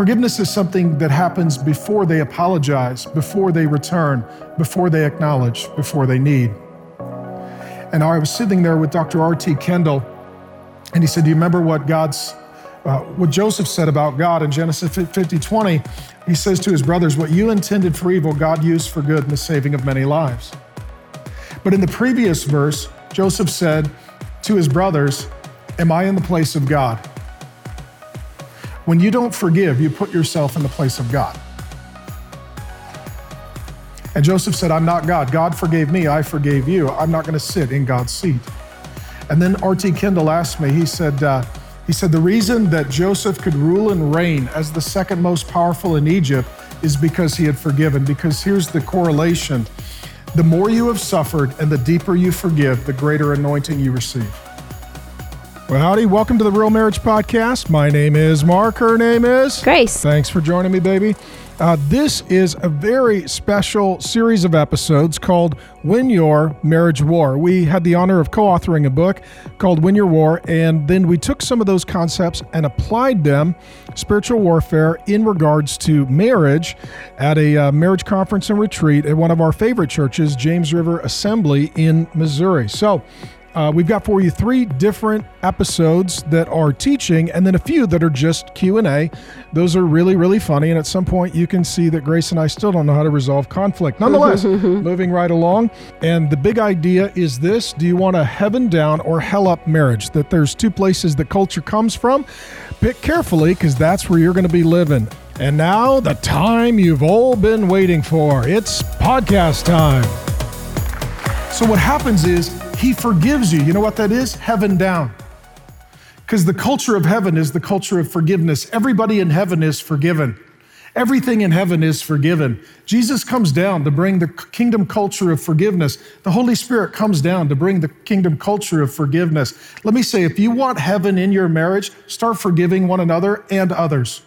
Forgiveness is something that happens before they apologize, before they return, before they acknowledge, before they need. And I was sitting there with Dr. R.T. Kendall, and he said, Do you remember what God's uh, what Joseph said about God in Genesis 50 20, he says to his brothers, What you intended for evil, God used for good in the saving of many lives. But in the previous verse, Joseph said to his brothers, Am I in the place of God? When you don't forgive, you put yourself in the place of God. And Joseph said, I'm not God. God forgave me. I forgave you. I'm not going to sit in God's seat. And then R.T. Kendall asked me, he said, uh, he said, The reason that Joseph could rule and reign as the second most powerful in Egypt is because he had forgiven. Because here's the correlation the more you have suffered and the deeper you forgive, the greater anointing you receive. Well, howdy. Welcome to the Real Marriage Podcast. My name is Mark. Her name is Grace. Thanks for joining me, baby. Uh, this is a very special series of episodes called Win Your Marriage War. We had the honor of co authoring a book called Win Your War, and then we took some of those concepts and applied them, spiritual warfare, in regards to marriage at a uh, marriage conference and retreat at one of our favorite churches, James River Assembly in Missouri. So, uh, we've got for you three different episodes that are teaching, and then a few that are just Q and A. Those are really, really funny, and at some point you can see that Grace and I still don't know how to resolve conflict. Nonetheless, moving right along, and the big idea is this: Do you want a heaven down or hell up marriage? That there's two places that culture comes from. Pick carefully, because that's where you're going to be living. And now, the time you've all been waiting for. It's podcast time. So, what happens is he forgives you. You know what that is? Heaven down. Because the culture of heaven is the culture of forgiveness. Everybody in heaven is forgiven. Everything in heaven is forgiven. Jesus comes down to bring the kingdom culture of forgiveness. The Holy Spirit comes down to bring the kingdom culture of forgiveness. Let me say if you want heaven in your marriage, start forgiving one another and others.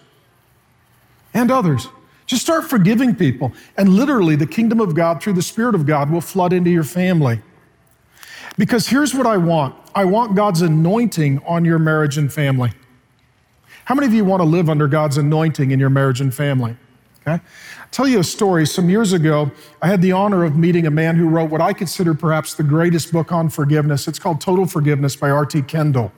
And others. Just start forgiving people. And literally, the kingdom of God through the Spirit of God will flood into your family. Because here's what I want I want God's anointing on your marriage and family. How many of you want to live under God's anointing in your marriage and family? Okay? I'll tell you a story. Some years ago, I had the honor of meeting a man who wrote what I consider perhaps the greatest book on forgiveness. It's called Total Forgiveness by R.T. Kendall.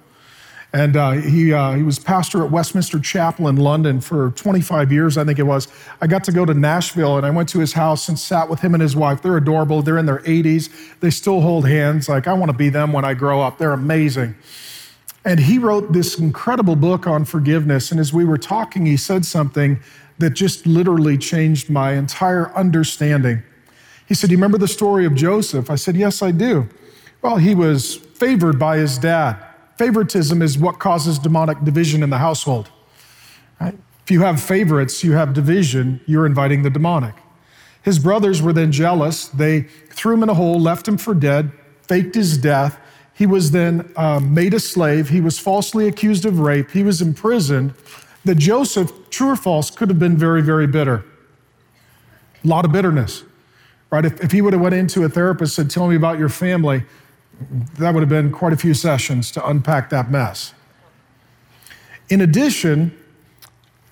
And uh, he, uh, he was pastor at Westminster Chapel in London for 25 years, I think it was. I got to go to Nashville and I went to his house and sat with him and his wife. They're adorable. They're in their 80s. They still hold hands. Like, I want to be them when I grow up. They're amazing. And he wrote this incredible book on forgiveness. And as we were talking, he said something that just literally changed my entire understanding. He said, You remember the story of Joseph? I said, Yes, I do. Well, he was favored by his dad. Favoritism is what causes demonic division in the household. Right? If you have favorites, you have division, you're inviting the demonic. His brothers were then jealous. They threw him in a hole, left him for dead, faked his death. He was then um, made a slave. He was falsely accused of rape. He was imprisoned. That Joseph, true or false, could have been very, very bitter. A lot of bitterness, right? If, if he would have went into a therapist and said, "Tell me about your family," that would have been quite a few sessions to unpack that mess. In addition,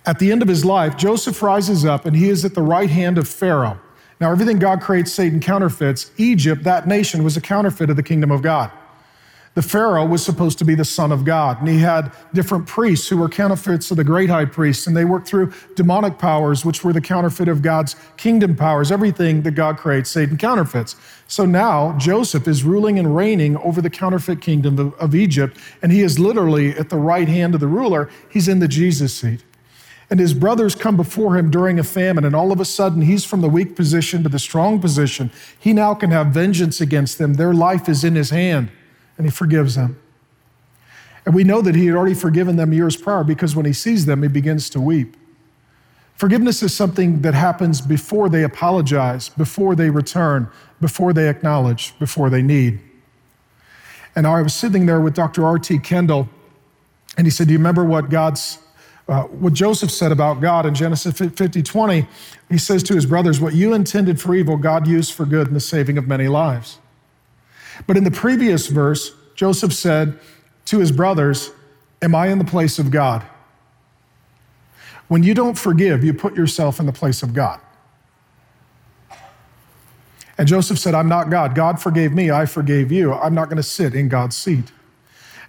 at the end of his life, Joseph rises up and he is at the right hand of Pharaoh. Now, everything God creates, Satan counterfeits. Egypt, that nation, was a counterfeit of the kingdom of God. The Pharaoh was supposed to be the son of God, and he had different priests who were counterfeits of the great high priest, and they worked through demonic powers, which were the counterfeit of God's kingdom powers. Everything that God creates, Satan counterfeits. So now Joseph is ruling and reigning over the counterfeit kingdom of, of Egypt, and he is literally at the right hand of the ruler. He's in the Jesus seat. And his brothers come before him during a famine, and all of a sudden he's from the weak position to the strong position. He now can have vengeance against them. Their life is in his hand and he forgives them. And we know that he had already forgiven them years prior because when he sees them, he begins to weep. Forgiveness is something that happens before they apologize, before they return, before they acknowledge, before they need. And I was sitting there with Dr. R.T. Kendall, and he said, Do you remember what God's uh, what Joseph said about God in Genesis 50 20, he says to his brothers, What you intended for evil, God used for good in the saving of many lives. But in the previous verse, Joseph said to his brothers, Am I in the place of God? When you don't forgive, you put yourself in the place of God. And Joseph said, I'm not God. God forgave me. I forgave you. I'm not going to sit in God's seat.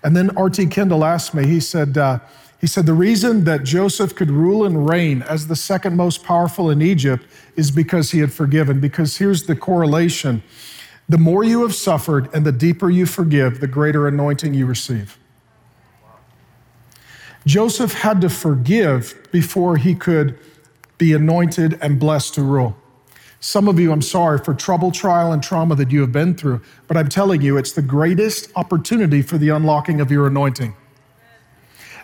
And then R.T. Kendall asked me, he said, uh, he said, the reason that Joseph could rule and reign as the second most powerful in Egypt is because he had forgiven. Because here's the correlation the more you have suffered and the deeper you forgive, the greater anointing you receive. Joseph had to forgive before he could be anointed and blessed to rule. Some of you, I'm sorry for trouble, trial, and trauma that you have been through, but I'm telling you, it's the greatest opportunity for the unlocking of your anointing.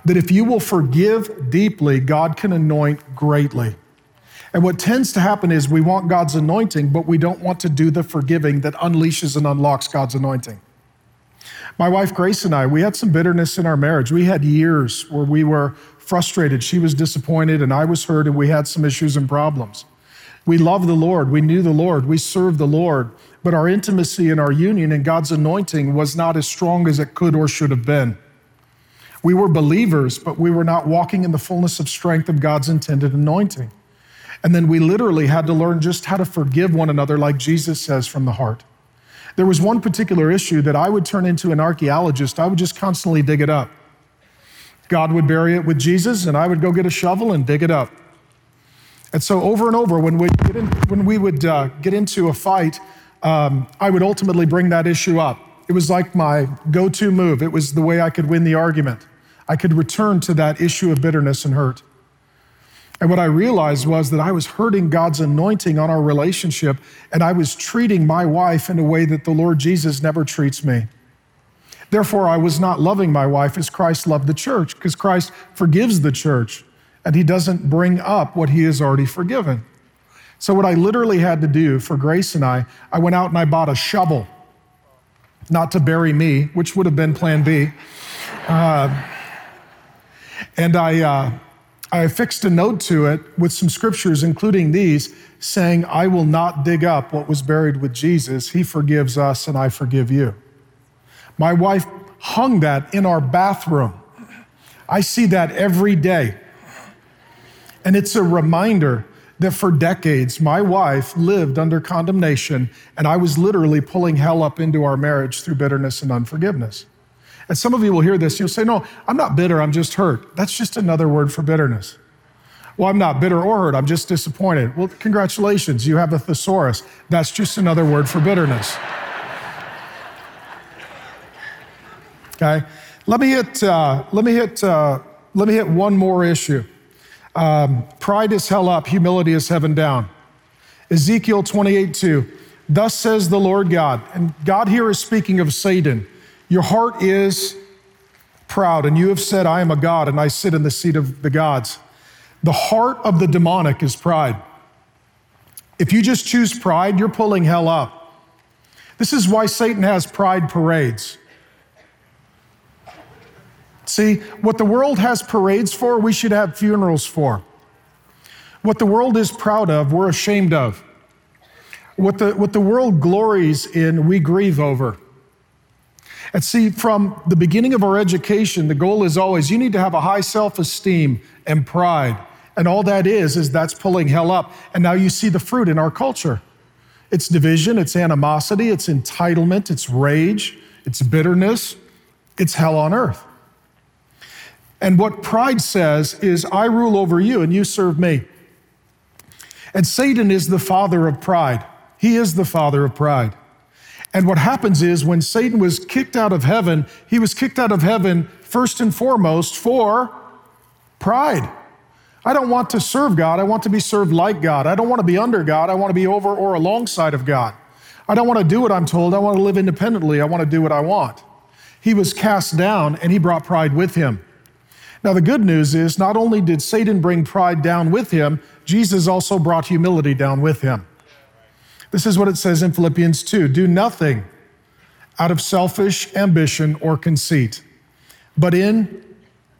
That if you will forgive deeply, God can anoint greatly. And what tends to happen is we want God's anointing, but we don't want to do the forgiving that unleashes and unlocks God's anointing. My wife Grace and I, we had some bitterness in our marriage. We had years where we were frustrated. She was disappointed, and I was hurt, and we had some issues and problems. We loved the Lord. We knew the Lord. We served the Lord. But our intimacy and our union and God's anointing was not as strong as it could or should have been. We were believers, but we were not walking in the fullness of strength of God's intended anointing. And then we literally had to learn just how to forgive one another, like Jesus says from the heart. There was one particular issue that I would turn into an archaeologist, I would just constantly dig it up. God would bury it with Jesus, and I would go get a shovel and dig it up. And so over and over, when in, when we would uh, get into a fight, um, I would ultimately bring that issue up. It was like my go to move, it was the way I could win the argument. I could return to that issue of bitterness and hurt. And what I realized was that I was hurting God's anointing on our relationship, and I was treating my wife in a way that the Lord Jesus never treats me. Therefore, I was not loving my wife as Christ loved the church, because Christ forgives the church and he doesn't bring up what he has already forgiven. So, what I literally had to do for Grace and I, I went out and I bought a shovel, not to bury me, which would have been plan B. Uh, and I, uh, I affixed a note to it with some scriptures, including these, saying, I will not dig up what was buried with Jesus. He forgives us, and I forgive you. My wife hung that in our bathroom. I see that every day. And it's a reminder that for decades, my wife lived under condemnation, and I was literally pulling hell up into our marriage through bitterness and unforgiveness. And some of you will hear this, you'll say, No, I'm not bitter, I'm just hurt. That's just another word for bitterness. Well, I'm not bitter or hurt, I'm just disappointed. Well, congratulations, you have a thesaurus. That's just another word for bitterness. Okay? Let me hit, uh, let me hit, uh, let me hit one more issue. Um, pride is hell up, humility is heaven down. Ezekiel 28 2. Thus says the Lord God. And God here is speaking of Satan. Your heart is proud, and you have said, I am a God, and I sit in the seat of the gods. The heart of the demonic is pride. If you just choose pride, you're pulling hell up. This is why Satan has pride parades. See, what the world has parades for, we should have funerals for. What the world is proud of, we're ashamed of. What the, what the world glories in, we grieve over. And see, from the beginning of our education, the goal is always you need to have a high self esteem and pride. And all that is, is that's pulling hell up. And now you see the fruit in our culture it's division, it's animosity, it's entitlement, it's rage, it's bitterness, it's hell on earth. And what pride says is, I rule over you and you serve me. And Satan is the father of pride. He is the father of pride. And what happens is, when Satan was kicked out of heaven, he was kicked out of heaven first and foremost for pride. I don't want to serve God. I want to be served like God. I don't want to be under God. I want to be over or alongside of God. I don't want to do what I'm told. I want to live independently. I want to do what I want. He was cast down and he brought pride with him. Now, the good news is not only did Satan bring pride down with him, Jesus also brought humility down with him. This is what it says in Philippians 2 Do nothing out of selfish ambition or conceit, but in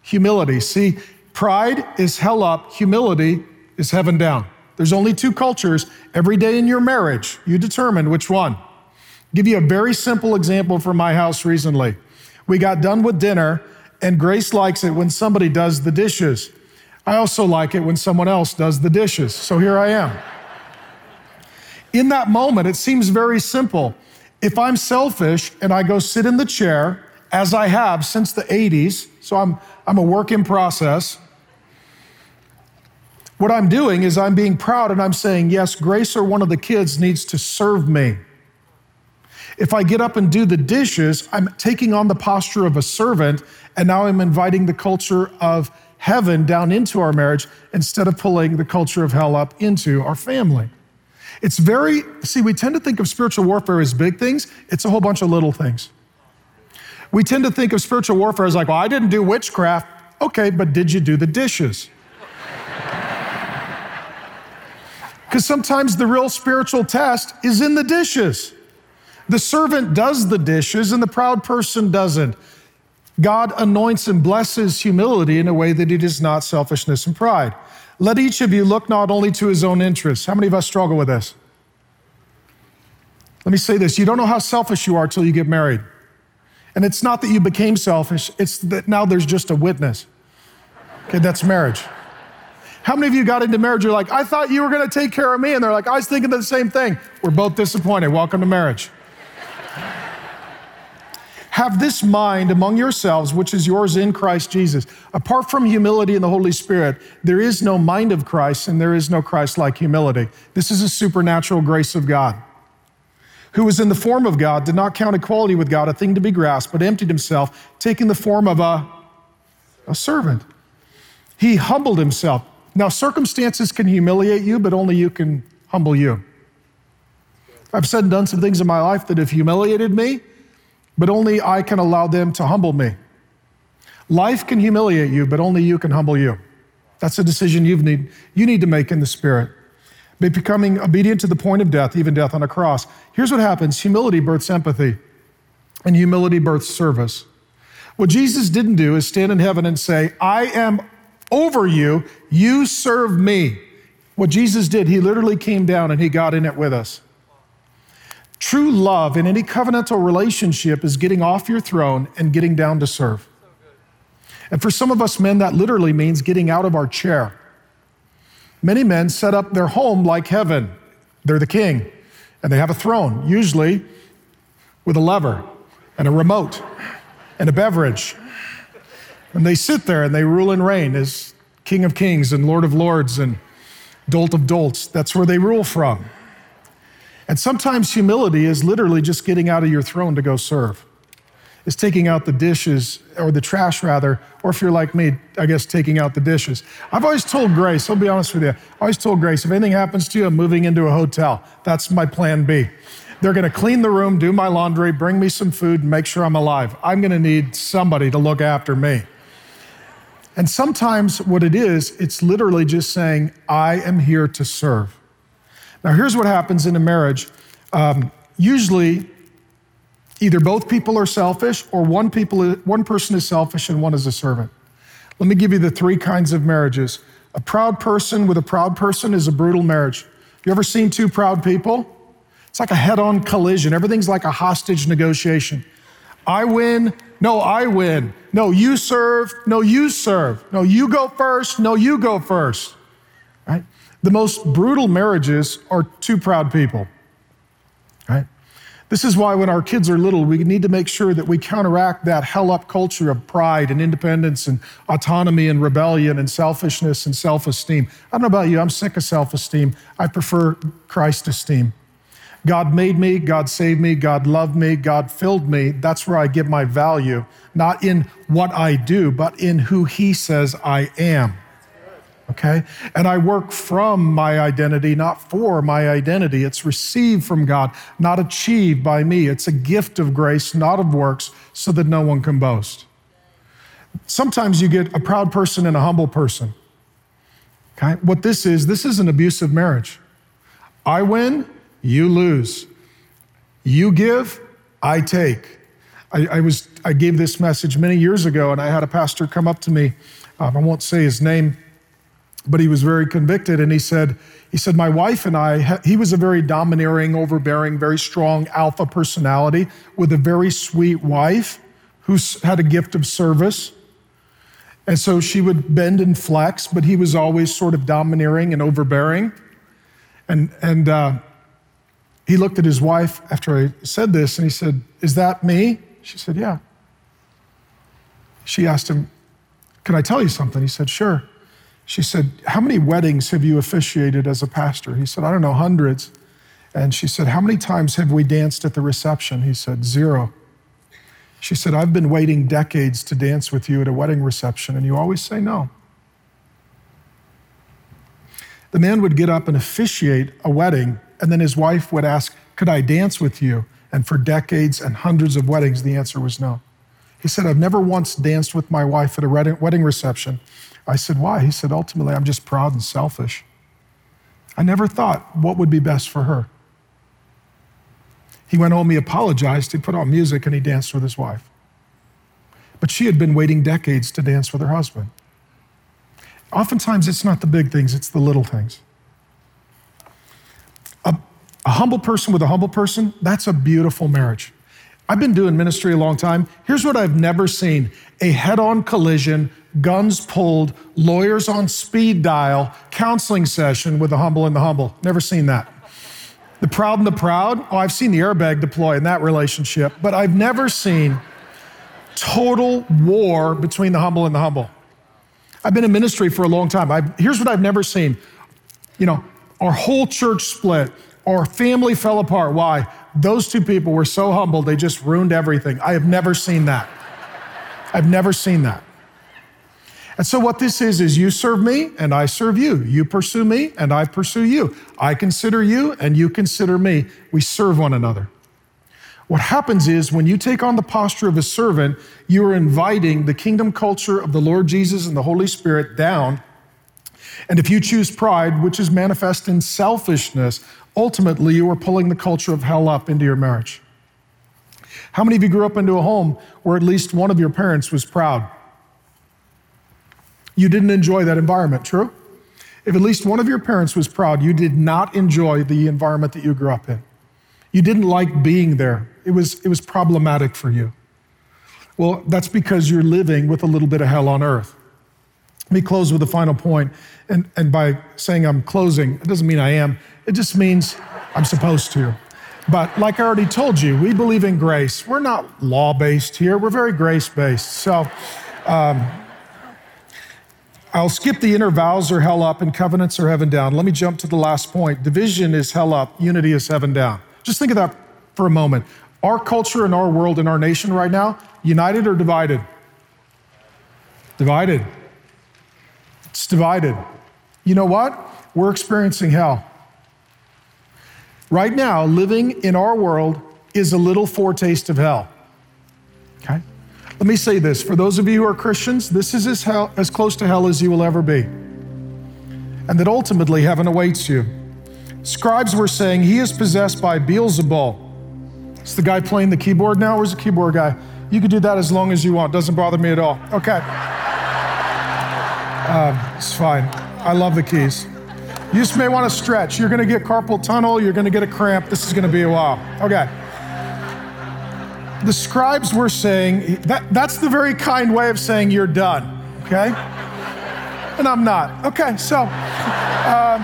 humility. See, pride is hell up, humility is heaven down. There's only two cultures. Every day in your marriage, you determine which one. I'll give you a very simple example from my house recently. We got done with dinner and Grace likes it when somebody does the dishes. I also like it when someone else does the dishes. So here I am. In that moment, it seems very simple. If I'm selfish and I go sit in the chair, as I have since the 80s, so I'm, I'm a work in process, what I'm doing is I'm being proud and I'm saying, yes, Grace or one of the kids needs to serve me. If I get up and do the dishes, I'm taking on the posture of a servant, and now I'm inviting the culture of heaven down into our marriage instead of pulling the culture of hell up into our family. It's very, see, we tend to think of spiritual warfare as big things, it's a whole bunch of little things. We tend to think of spiritual warfare as like, well, I didn't do witchcraft. Okay, but did you do the dishes? Because sometimes the real spiritual test is in the dishes. The servant does the dishes and the proud person doesn't. God anoints and blesses humility in a way that it is not selfishness and pride. Let each of you look not only to his own interests. How many of us struggle with this? Let me say this you don't know how selfish you are till you get married. And it's not that you became selfish, it's that now there's just a witness. Okay, that's marriage. How many of you got into marriage? You're like, I thought you were to take care of me. And they're like, I was thinking the same thing. We're both disappointed. Welcome to marriage. Have this mind among yourselves, which is yours in Christ Jesus. Apart from humility and the Holy Spirit, there is no mind of Christ and there is no Christ like humility. This is a supernatural grace of God. Who was in the form of God, did not count equality with God a thing to be grasped, but emptied himself, taking the form of a, a servant. He humbled himself. Now, circumstances can humiliate you, but only you can humble you. I've said and done some things in my life that have humiliated me, but only I can allow them to humble me. Life can humiliate you, but only you can humble you. That's a decision you need, you need to make in the Spirit. By becoming obedient to the point of death, even death on a cross. Here's what happens humility births empathy, and humility births service. What Jesus didn't do is stand in heaven and say, I am over you, you serve me. What Jesus did, he literally came down and he got in it with us. True love in any covenantal relationship is getting off your throne and getting down to serve. And for some of us men, that literally means getting out of our chair. Many men set up their home like heaven. They're the king, and they have a throne, usually with a lever and a remote and a beverage. And they sit there and they rule and reign as King of Kings and Lord of Lords and Dolt of Dolts. That's where they rule from. And sometimes humility is literally just getting out of your throne to go serve. It's taking out the dishes, or the trash rather, or if you're like me, I guess taking out the dishes. I've always told Grace, I'll be honest with you, I always told Grace, if anything happens to you, I'm moving into a hotel. That's my plan B. They're gonna clean the room, do my laundry, bring me some food, and make sure I'm alive. I'm gonna need somebody to look after me. And sometimes what it is, it's literally just saying, I am here to serve. Now, here's what happens in a marriage. Um, usually, either both people are selfish or one, people, one person is selfish and one is a servant. Let me give you the three kinds of marriages. A proud person with a proud person is a brutal marriage. You ever seen two proud people? It's like a head on collision. Everything's like a hostage negotiation. I win. No, I win. No, you serve. No, you serve. No, you go first. No, you go first. Right? The most brutal marriages are two proud people, right? This is why when our kids are little, we need to make sure that we counteract that hell up culture of pride and independence and autonomy and rebellion and selfishness and self esteem. I don't know about you, I'm sick of self esteem. I prefer Christ esteem. God made me, God saved me, God loved me, God filled me. That's where I get my value, not in what I do, but in who He says I am okay? And I work from my identity, not for my identity. It's received from God, not achieved by me. It's a gift of grace, not of works, so that no one can boast. Sometimes you get a proud person and a humble person. Okay? What this is, this is an abusive marriage. I win, you lose. You give, I take. I, I was I gave this message many years ago, and I had a pastor come up to me. Um, I won't say his name but he was very convicted and he said he said my wife and i he was a very domineering overbearing very strong alpha personality with a very sweet wife who had a gift of service And so she would bend and flex, but he was always sort of domineering and overbearing. And, and uh, he looked at his wife after I said this and he said, Is that me? She said, Yeah. She asked him, Can I tell you something? He said, Sure. She said, How many weddings have you officiated as a pastor? He said, I don't know, hundreds. And she said, How many times have we danced at the reception? He said, Zero. She said, I've been waiting decades to dance with you at a wedding reception, and you always say no. The man would get up and officiate a wedding, and then his wife would ask, Could I dance with you? And for decades and hundreds of weddings, the answer was no. He said, I've never once danced with my wife at a wedding reception. I said, Why? He said, Ultimately, I'm just proud and selfish. I never thought what would be best for her. He went home, he apologized, he put on music, and he danced with his wife. But she had been waiting decades to dance with her husband. Oftentimes, it's not the big things, it's the little things. A, a humble person with a humble person, that's a beautiful marriage. I've been doing ministry a long time. Here's what I've never seen a head on collision, guns pulled, lawyers on speed dial, counseling session with the humble and the humble. Never seen that. The proud and the proud, oh, I've seen the airbag deploy in that relationship, but I've never seen total war between the humble and the humble. I've been in ministry for a long time. I've, here's what I've never seen. You know, our whole church split, our family fell apart. Why? Those two people were so humble, they just ruined everything. I have never seen that. I've never seen that. And so, what this is, is you serve me and I serve you. You pursue me and I pursue you. I consider you and you consider me. We serve one another. What happens is when you take on the posture of a servant, you are inviting the kingdom culture of the Lord Jesus and the Holy Spirit down. And if you choose pride, which is manifest in selfishness, ultimately you are pulling the culture of hell up into your marriage. How many of you grew up into a home where at least one of your parents was proud? you didn't enjoy that environment, true? If at least one of your parents was proud, you did not enjoy the environment that you grew up in. You didn't like being there. It was, it was problematic for you. Well, that's because you're living with a little bit of hell on earth. Let me close with a final point. And, and by saying I'm closing, it doesn't mean I am, it just means I'm supposed to. But like I already told you, we believe in grace. We're not law based here, we're very grace based. So, um, I'll skip the inner vows are hell up and covenants are heaven down. Let me jump to the last point. Division is hell up, unity is heaven down. Just think of that for a moment. Our culture and our world and our nation right now, united or divided? Divided. It's divided. You know what? We're experiencing hell. Right now, living in our world is a little foretaste of hell. Okay? Let me say this for those of you who are Christians, this is as, hell, as close to hell as you will ever be. And that ultimately heaven awaits you. Scribes were saying he is possessed by Beelzebul. It's the guy playing the keyboard now. Where's the keyboard guy? You can do that as long as you want. Doesn't bother me at all. Okay. Uh, it's fine. I love the keys. You just may want to stretch. You're going to get carpal tunnel. You're going to get a cramp. This is going to be a while. Okay the scribes were saying that that's the very kind way of saying you're done, okay? And I'm not. Okay, so um,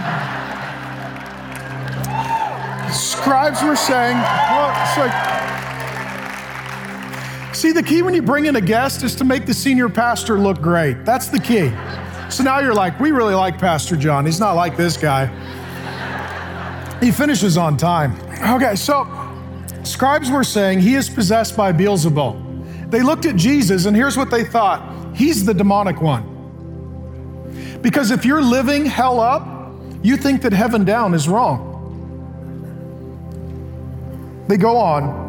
scribes were saying, well, it's like, see, the key when you bring in a guest is to make the senior pastor look great. That's the key. So now you're like, we really like Pastor John. He's not like this guy. He finishes on time. Okay, so Scribes were saying he is possessed by Beelzebul. They looked at Jesus, and here's what they thought he's the demonic one. Because if you're living hell up, you think that heaven down is wrong. They go on.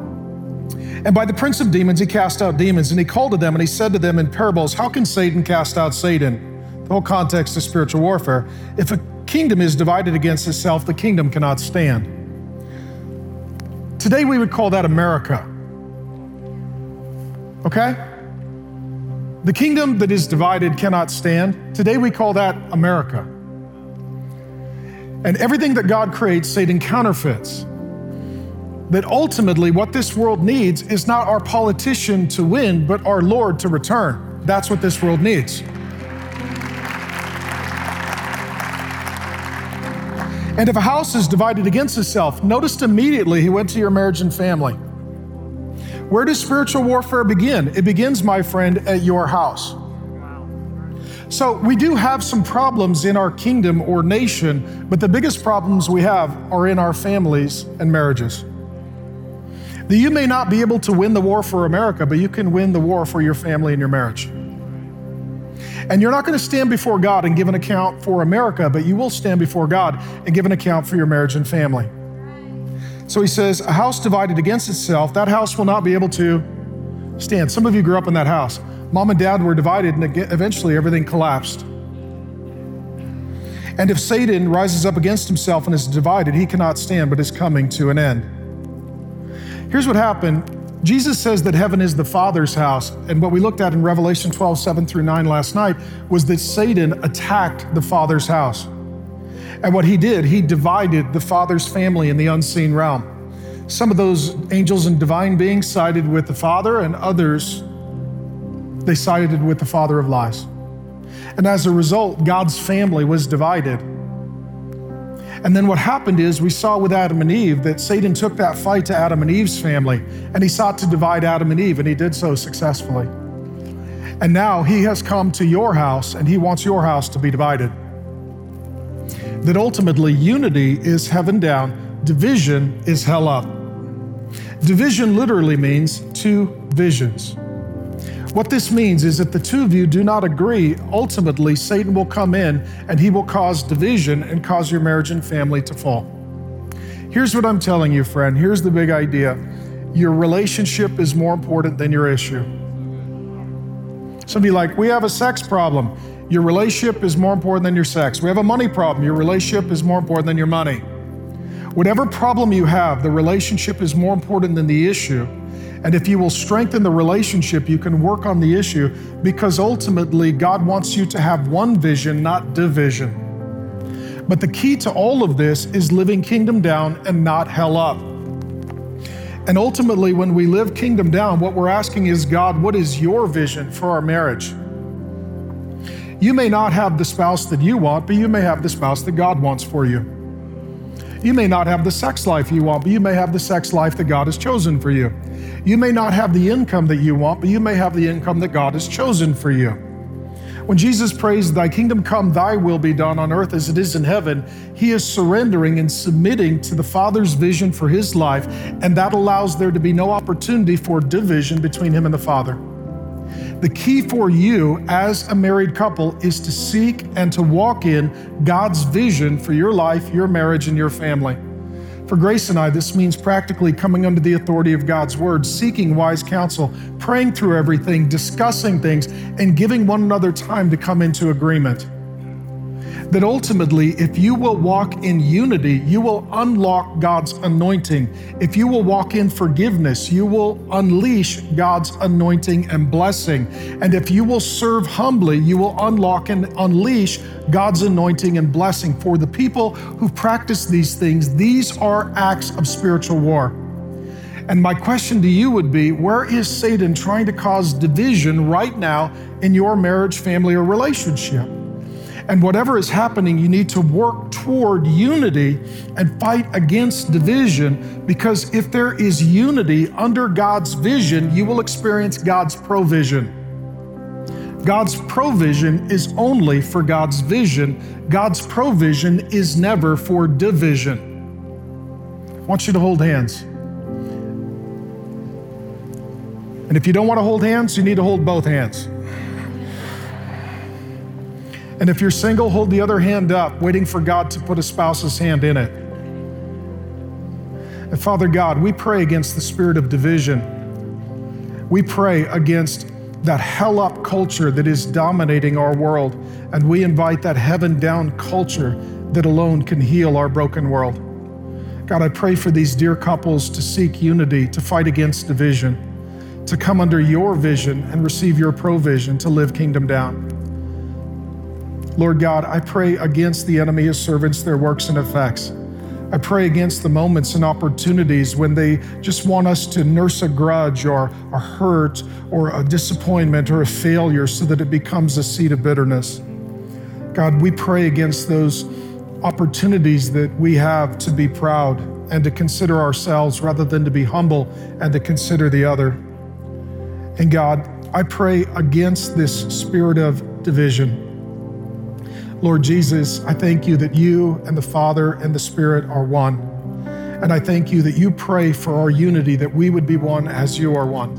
And by the prince of demons, he cast out demons, and he called to them and he said to them in parables, How can Satan cast out Satan? The whole context is spiritual warfare. If a kingdom is divided against itself, the kingdom cannot stand. Today we would call that America. Okay? The kingdom that is divided cannot stand. Today we call that America. And everything that God creates, Satan counterfeits. That ultimately, what this world needs is not our politician to win, but our Lord to return. That's what this world needs. And if a house is divided against itself, notice immediately he went to your marriage and family. Where does spiritual warfare begin? It begins, my friend, at your house. So we do have some problems in our kingdom or nation, but the biggest problems we have are in our families and marriages. That you may not be able to win the war for America, but you can win the war for your family and your marriage. And you're not going to stand before God and give an account for America, but you will stand before God and give an account for your marriage and family. So he says, A house divided against itself, that house will not be able to stand. Some of you grew up in that house. Mom and dad were divided, and eventually everything collapsed. And if Satan rises up against himself and is divided, he cannot stand, but is coming to an end. Here's what happened Jesus says that heaven is the Father's house. And what we looked at in Revelation 12, 7 through 9 last night was that Satan attacked the Father's house. And what he did, he divided the Father's family in the unseen realm. Some of those angels and divine beings sided with the Father, and others they sided with the father of lies. And as a result, God's family was divided. And then what happened is we saw with Adam and Eve that Satan took that fight to Adam and Eve's family and he sought to divide Adam and Eve, and he did so successfully. And now he has come to your house and he wants your house to be divided. That ultimately unity is heaven down, division is hell up. Division literally means two visions. What this means is that the two of you do not agree, ultimately, Satan will come in and he will cause division and cause your marriage and family to fall. Here's what I'm telling you, friend. Here's the big idea your relationship is more important than your issue. Some of you like, we have a sex problem. Your relationship is more important than your sex. We have a money problem. Your relationship is more important than your money. Whatever problem you have, the relationship is more important than the issue. And if you will strengthen the relationship, you can work on the issue because ultimately God wants you to have one vision, not division. But the key to all of this is living kingdom down and not hell up. And ultimately, when we live kingdom down, what we're asking is God, what is your vision for our marriage? You may not have the spouse that you want, but you may have the spouse that God wants for you. You may not have the sex life you want, but you may have the sex life that God has chosen for you. You may not have the income that you want, but you may have the income that God has chosen for you. When Jesus prays, Thy kingdom come, Thy will be done on earth as it is in heaven, he is surrendering and submitting to the Father's vision for his life, and that allows there to be no opportunity for division between him and the Father. The key for you as a married couple is to seek and to walk in God's vision for your life, your marriage, and your family. For Grace and I, this means practically coming under the authority of God's word, seeking wise counsel, praying through everything, discussing things, and giving one another time to come into agreement that ultimately, if you will walk in unity, you will unlock God's anointing. If you will walk in forgiveness, you will unleash God's anointing and blessing. And if you will serve humbly, you will unlock and unleash God's anointing and blessing. For the people who practice these things, these are acts of spiritual war. And my question to you would be where is Satan trying to cause division right now in your marriage, family, or relationship? And whatever is happening, you need to work toward unity and fight against division because if there is unity under God's vision, you will experience God's provision. God's provision is only for God's vision. God's provision is never for division. I want you to hold hands. And if you don't want to hold hands, you need to hold both hands. And if you're single, hold the other hand up, waiting for God to put a spouse's hand in it. And Father God, we pray against the spirit of division. We pray against that hell up culture that is dominating our world. And we invite that heaven down culture that alone can heal our broken world. God, I pray for these dear couples to seek unity, to fight against division, to come under your vision and receive your provision to live kingdom down. Lord God, I pray against the enemy, his servants, their works and effects. I pray against the moments and opportunities when they just want us to nurse a grudge or a hurt or a disappointment or a failure so that it becomes a seed of bitterness. God, we pray against those opportunities that we have to be proud and to consider ourselves rather than to be humble and to consider the other. And God, I pray against this spirit of division. Lord Jesus, I thank you that you and the Father and the Spirit are one. And I thank you that you pray for our unity, that we would be one as you are one.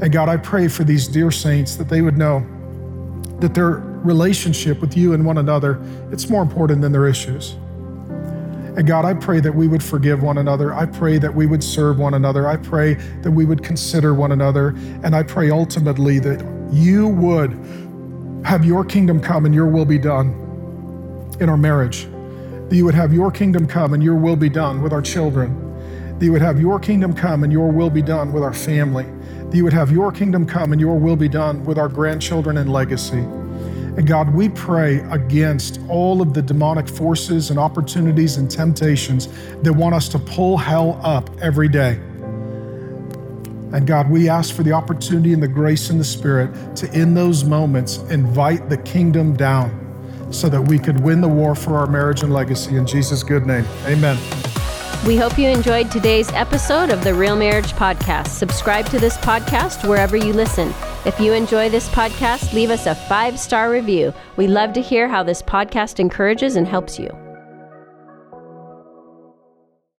And God, I pray for these dear saints that they would know that their relationship with you and one another, it's more important than their issues. And God, I pray that we would forgive one another. I pray that we would serve one another. I pray that we would consider one another. And I pray ultimately that you would have your kingdom come and your will be done in our marriage. That you would have your kingdom come and your will be done with our children. That you would have your kingdom come and your will be done with our family. That you would have your kingdom come and your will be done with our grandchildren and legacy. And God, we pray against all of the demonic forces and opportunities and temptations that want us to pull hell up every day. And God, we ask for the opportunity and the grace and the Spirit to, in those moments, invite the kingdom down so that we could win the war for our marriage and legacy. In Jesus' good name, amen. We hope you enjoyed today's episode of the Real Marriage Podcast. Subscribe to this podcast wherever you listen. If you enjoy this podcast, leave us a five star review. We love to hear how this podcast encourages and helps you.